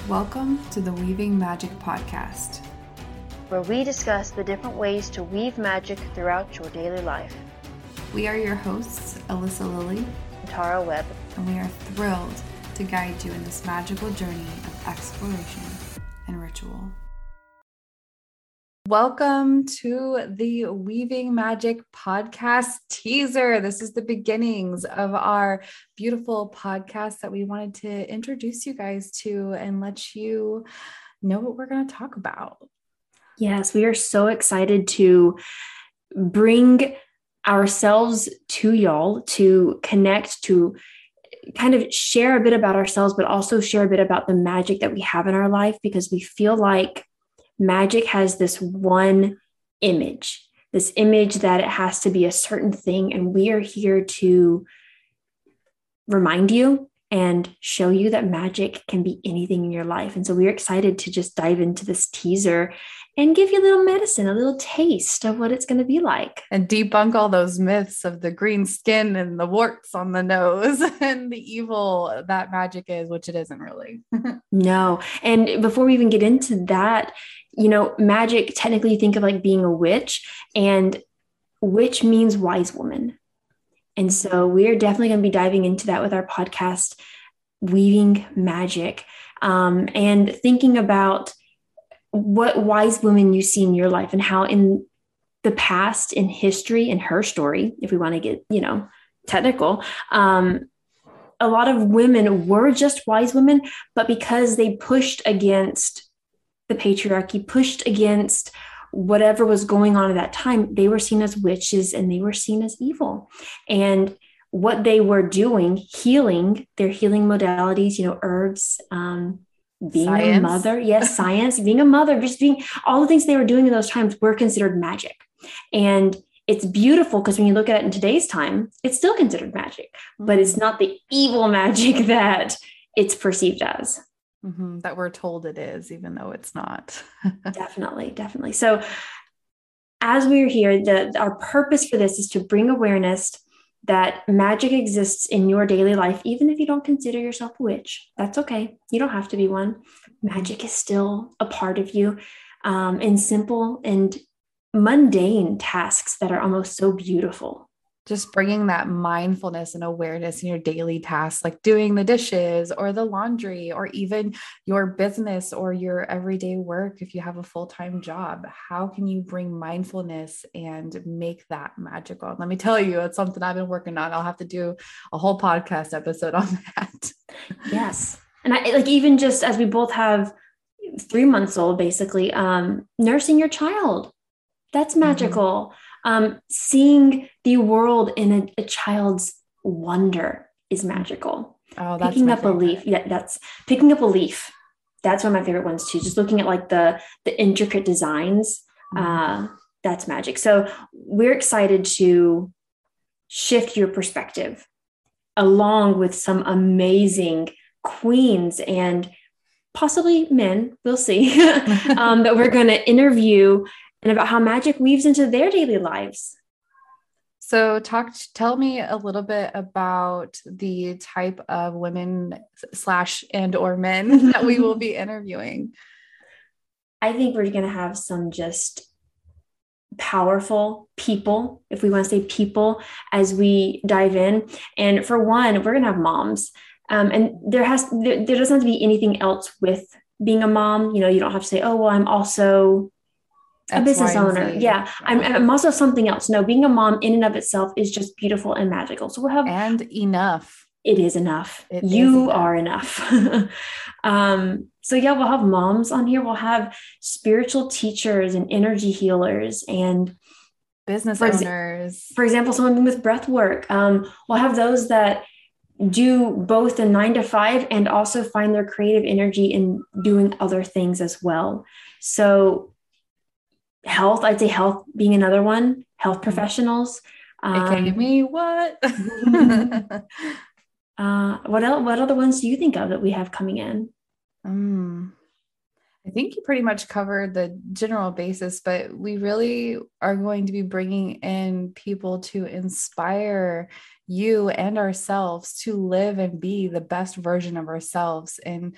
Welcome to the Weaving Magick Podcast, where we discuss the different ways to weave magic throughout your daily life. We are your hosts, Alyssa Lilly and Tara Webb, and we are thrilled to guide you in this magical journey of exploration and ritual. Welcome to the Weaving Magick podcast teaser. This is the beginnings of our beautiful podcast that we wanted to introduce you guys to and let you know what we're going to talk about. Yes, we are so excited to bring ourselves to y'all to connect, to kind of share a bit about ourselves, but also share a bit about the magic that we have in our life because we feel like magic has this one image, this image that it has to be a certain thing. And we are here to remind you and show you that magic can be anything in your life. And so we're excited to just dive into this teaser and give you a little medicine, a little taste of what it's going to be like. And debunk all those myths of the green skin and the warts on the nose and the evil that magic is, which it isn't really. no. And before we even get into that, you know, magic technically you think of like being a witch, and witch means wise woman. And so we're definitely going to be diving into that with our podcast, Weaving Magick, um, and thinking about what wise women you see in your life and how in the past, in history, in her story, if we want to get, you know, technical, um, a lot of women were just wise women, but because they pushed against the patriarchy, pushed against whatever was going on at that time, they were seen as witches and they were seen as evil. And what they were doing, healing, their healing modalities, you know, herbs, um, being science. a mother, yes, science, being a mother, just being all the things they were doing in those times were considered magic. And it's beautiful because when you look at it in today's time, it's still considered magic, but it's not the evil magic that it's perceived as. Mm-hmm, that we're told it is, even though it's not. definitely, definitely. So, as we're here, the, our purpose for this is to bring awareness that magic exists in your daily life, even if you don't consider yourself a witch. That's okay. You don't have to be one. Magic is still a part of you um, in simple and mundane tasks that are almost so beautiful just bringing that mindfulness and awareness in your daily tasks, like doing the dishes or the laundry or even your business or your everyday work. If you have a full time job, how can you bring mindfulness and make that magical? Let me tell you, it's something I've been working on. I'll have to do a whole podcast episode on that. yes. And I like, even just as we both have three months old, basically, um, nursing your child, that's mm-hmm. magical. Mm-hmm um, seeing the world in a, a, child's wonder is magical. Oh, that's picking up favorite. a leaf. Yeah, that's picking up a leaf. That's one of my favorite ones too. Just looking at like the the intricate designs. Mm-hmm. Uh, that's magic. So we're excited to shift your perspective along with some amazing queens and possibly men, we'll see, um, that we're going to interview and about how magic weaves into their daily lives. So, talk. Tell me a little bit about the type of women slash and or men that we will be interviewing. I think we're going to have some just powerful people, if we want to say people, as we dive in. And for one, we're going to have moms, um, and there has there, there doesn't have to be anything else with being a mom. You know, you don't have to say, "Oh, well, I'm also a business owner. Yeah. I'm, I'm also something else. No, being a mom in and of itself is just beautiful and magical. So we'll have and enough. It is enough. It you is enough. are enough. um, so yeah, we'll have moms on here. We'll have spiritual teachers and energy healers and business for owners. Ex- for example, someone with breath work. Um, we'll have those that do both the nine to five and also find their creative energy in doing other things as well. So health i'd say health being another one health mm-hmm. professionals um, me what? Uh, what else what other ones do you think of that we have coming in? Um, i think you pretty much covered the general basis but we really are going to be bringing in people to inspire you and ourselves to live and be the best version of ourselves. And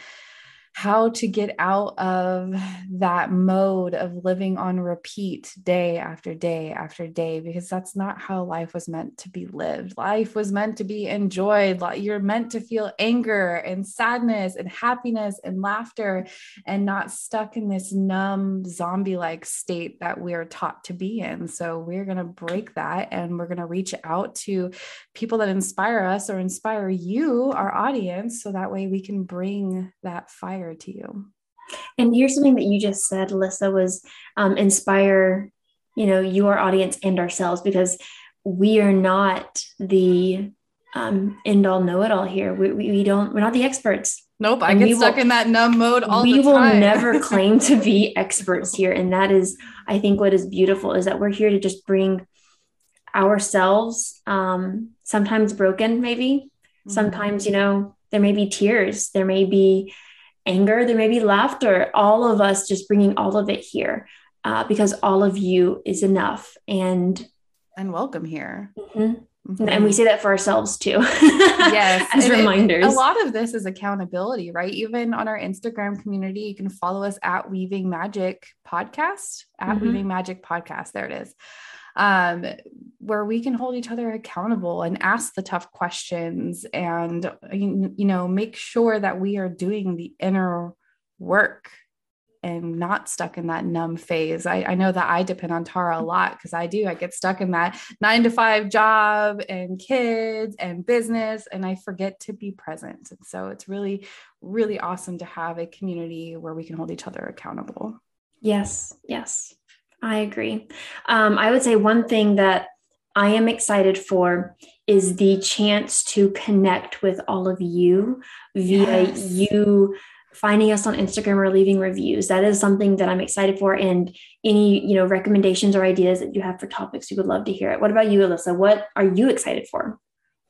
how to get out of that mode of living on repeat day after day after day, because that's not how life was meant to be lived. Life was meant to be enjoyed. You're meant to feel anger and sadness and happiness and laughter and not stuck in this numb zombie like state that we're taught to be in. So we're going to break that and we're going to reach out to people that inspire us or inspire you, our audience, so that way we can bring that fire to you. And here's something that you just said, Alyssa, was um, inspire, you know, your audience and ourselves because we are not the um, end all know it all here. We, we, we, don't, we're not the experts. Nope. I get stuck will, in that numb mode all the time. we will never claim to be experts here. And that is, I think what is beautiful is that we're here to just bring ourselves, um, sometimes broken, maybe, mm-hmm. sometimes, you know, there may be tears, there may be anger, there may be laughter, all of us just bringing all of it here uh, because all of you is enough and and welcome here. Mm-hmm. Mm-hmm. And we say that for ourselves too. yes. As and reminders. It, a lot of this is accountability, right? Even on our Instagram community, you can follow us at Weaving Magick Podcast, at mm-hmm. Weaving Magick Podcast. There it is um, where we can hold each other accountable and ask the tough questions and, you know, make sure that we are doing the inner work and not stuck in that numb phase. I, I know that I depend on Tara a lot because I do. I get stuck in that nine to five job and kids and business, and I forget to be present. And so it's really, really awesome to have a community where we can hold each other accountable. Yes, yes. I agree. Um, I would say one thing that I am excited for is the chance to connect with all of you via yes. you finding us on Instagram or leaving reviews. That is something that I'm excited for. And any, you know, recommendations or ideas that you have for topics, we would love to hear it. What about you, Alyssa? What are you excited for?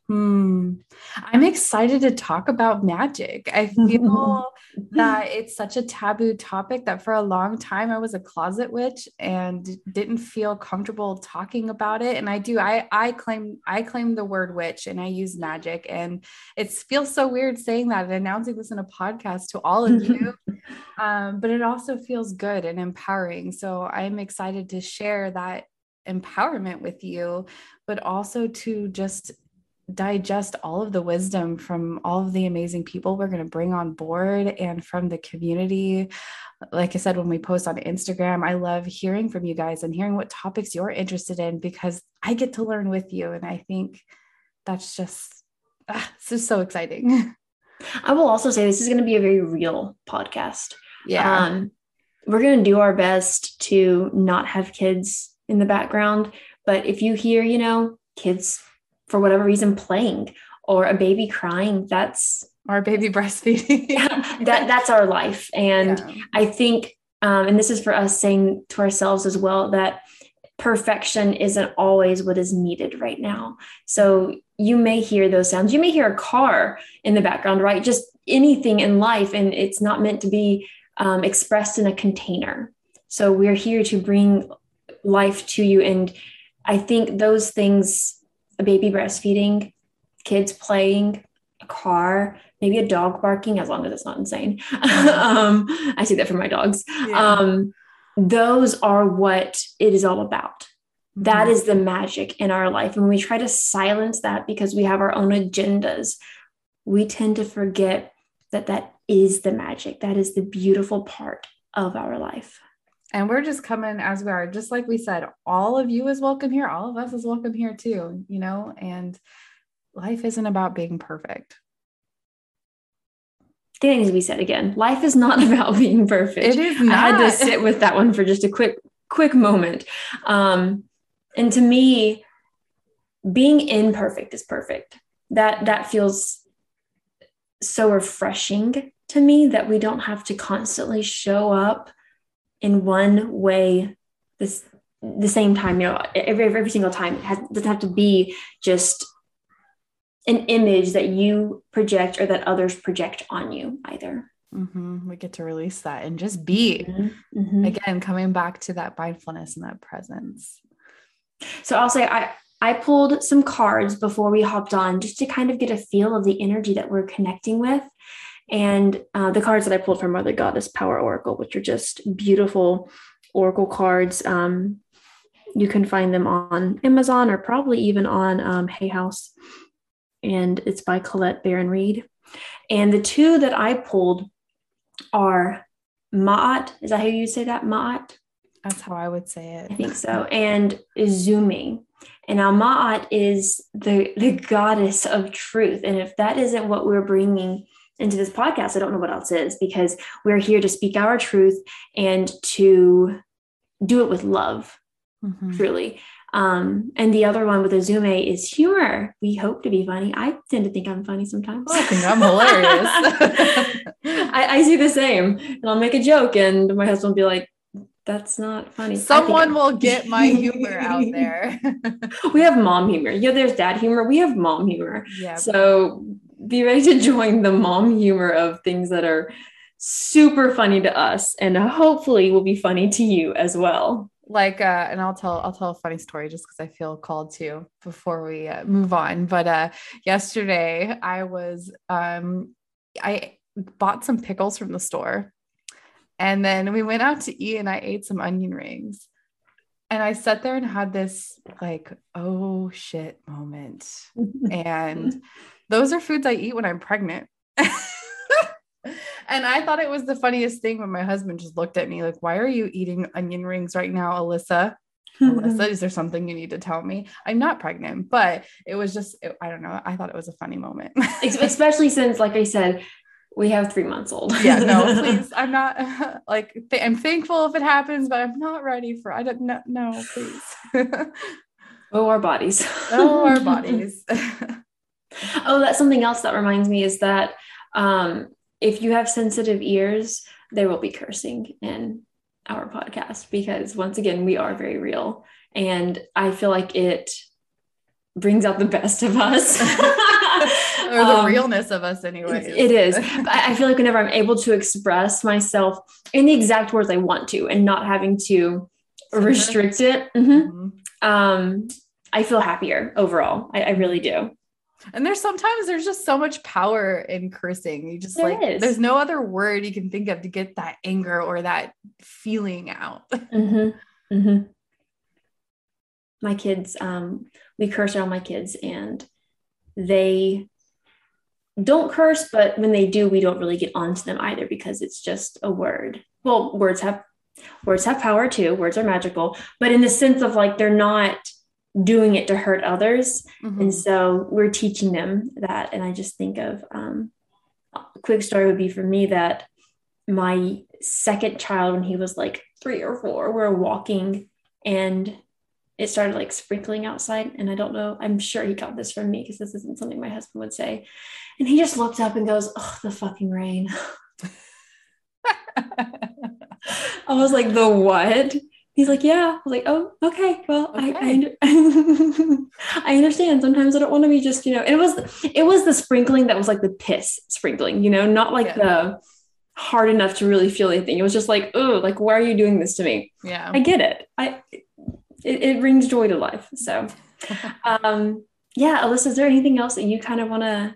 Hmm. I'm excited to talk about magic. I feel that it's such a taboo topic that for a long time I was a closet witch and didn't feel comfortable talking about it. And I do. I I claim I claim the word witch and I use magic. And it feels so weird saying that and announcing this in a podcast to all of you. um, but it also feels good and empowering. So I'm excited to share that empowerment with you, but also to just digest all of the wisdom from all of the amazing people we're going to bring on board and from the community. Like I said, when we post on Instagram, I love hearing from you guys and hearing what topics you're interested in because I get to learn with you. And I think that's just, ah, this is so exciting. I will also say this is going to be a very real podcast. Yeah. Um, we're going to do our best to not have kids in the background. But if you hear, you know, kids for whatever reason playing or a baby crying that's our baby breastfeeding. That that's our life. And yeah. i think um, and this is for us saying to ourselves as well that perfection isn't always what is needed right now. So you may hear those sounds. You may hear a car in the background right? Just anything in life and it's not meant to be um, expressed in a container. So we're here to bring life to you. And i think those things a baby breastfeeding, kids playing, a car, maybe a dog barking, as long as it's not insane. um, I see that for my dogs. Yeah. Um, those are what it is all about. That mm-hmm. is the magic in our life. And when we try to silence that because we have our own agendas, we tend to forget that that is the magic. That is the beautiful part of our life. And we're just coming as we are. Just like we said, all of you is welcome here. All of us is welcome here too, you know, and life isn't about being perfect. That needs to be said again. Life is not about being perfect. It is not. I had to sit with that one for just a quick, quick moment. Um, and to me, being imperfect is perfect. That that feels so refreshing to me that we don't have to constantly show up in one way this the same time you know every, every single time it has, doesn't have to be just an image that you project or that others project on you either mm-hmm. we get to release that and just be mm-hmm. mm-hmm. again coming back to that mindfulness and that presence so i'll say i i pulled some cards before we hopped on just to kind of get a feel of the energy that we're connecting with And uh, the cards that I pulled from Mother Goddess Power Oracle, which are just beautiful oracle cards. Um, you can find them on Amazon or probably even on um, Hay House. And it's by Colette Baron Reid. And the two that I pulled are Ma'at. Is that how you say that? Ma'at? That's how I would say it. I think so. And Izumi. And now Ma'at is the, the goddess of truth. And if that isn't what we're bringing into this podcast, I don't know what else is because we're here to speak our truth and to do it with love, mm-hmm. truly. Um, and the other one with Izumi is humor. We hope to be funny. I tend to think I'm funny sometimes. I think I'm hilarious. I, I see the same. And I'll make a joke, and my husband will be like, that's not funny. Someone will get my humor out there. we have mom humor. Yeah, there's dad humor. We have mom humor. Yeah. So be ready to join the mom humor of things that are super funny to us and hopefully will be funny to you as well. Like uh and i'll tell i'll tell a funny story just because i feel called to before we uh, move on. But uh yesterday i was um i bought some pickles from the store and then we went out to eat and i ate some onion rings. And i sat there and had this like oh shit moment. And those are foods i eat when i'm pregnant and I thought it was the funniest thing when my husband just looked at me like, Why are you eating onion rings right now, Alyssa? Alyssa, is there something you need to tell me? I'm not pregnant, but it was just, it, I don't know. I thought it was a funny moment. Especially since, like I said, we have three months old. yeah, no, please. I'm not like, th- I'm thankful if it happens, but I'm not ready for, I don't know. No, please. oh, our bodies. oh, our bodies. Oh, that's something else that reminds me is that um, if you have sensitive ears, there will be cursing in our podcast because once again, we are very real. And I feel like it brings out the best of us. or the um, realness of us anyway. It is. I feel like whenever I'm able to express myself in the exact words I want to and not having to restrict it, mm-hmm, mm-hmm. Um, I feel happier overall. I, I really do. And there's sometimes there's just so much power in cursing. You just there like is. there's no other word you can think of to get that anger or that feeling out. Mm-hmm. Mm-hmm. My kids, um, we curse around my kids, and they don't curse, but when they do, we don't really get onto them either because it's just a word. Well, words have words have power too. Words are magical, but in the sense of like they're not doing it to hurt others. Mm-hmm. And so we're teaching them that. And I just think of um, a quick story would be for me that my second child, when he was like three or four, we we're walking and it started like sprinkling outside. And I don't know, I'm sure he got this from me because this isn't something my husband would say. And he just looked up and goes, Oh, the fucking rain. I was like, The what? He's like, yeah. I was like, oh, okay. Well, okay. I I, I, understand. Sometimes I don't want to be just, you know. It was it was the sprinkling that was like the piss sprinkling, you know, not like yeah. the hard enough to really feel anything. It was just like, oh, like why are you doing this to me? Yeah, I get it. I it, it brings joy to life. So, um, yeah, Alyssa, is there anything else that you kind of want to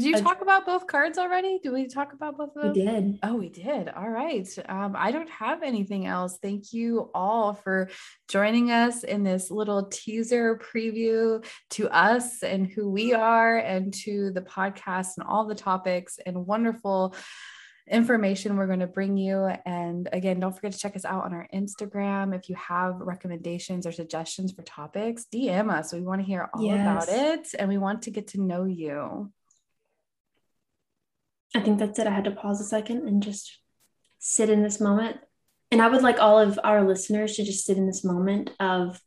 did you talk about both cards already? Did we talk about both of them? We did. Oh, we did. All right. Um, I don't have anything else. Thank you all for joining us in this little teaser preview to us and who we are and to the podcast and all the topics and wonderful information we're going to bring you. And again, don't forget to check us out on our Instagram. If you have recommendations or suggestions for topics, DM us. We want to hear all yes. about it and we want to get to know you. I think that's it. I had to pause a second and just sit in this moment. And I would like all of our listeners to just sit in this moment of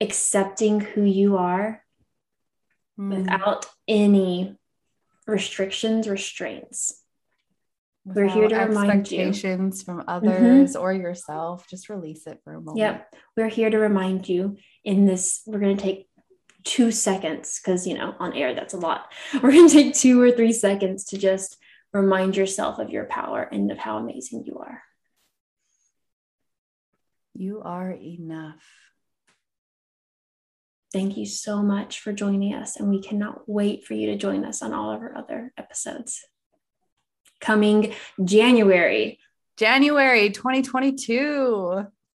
accepting who you are mm. without any restrictions, restraints. Without We're here to remind expectations you. from mm-hmm. others mm-hmm. or yourself. Just release it for a moment. Yep. We're here to remind you in this. We're going to take two seconds, because, you know, on air, that's a lot. We're going to take two or three seconds to just remind yourself of your power and of how amazing you are. You are enough. Thank you so much for joining us, and we cannot wait for you to join us on all of our other episodes. coming January. January 2022.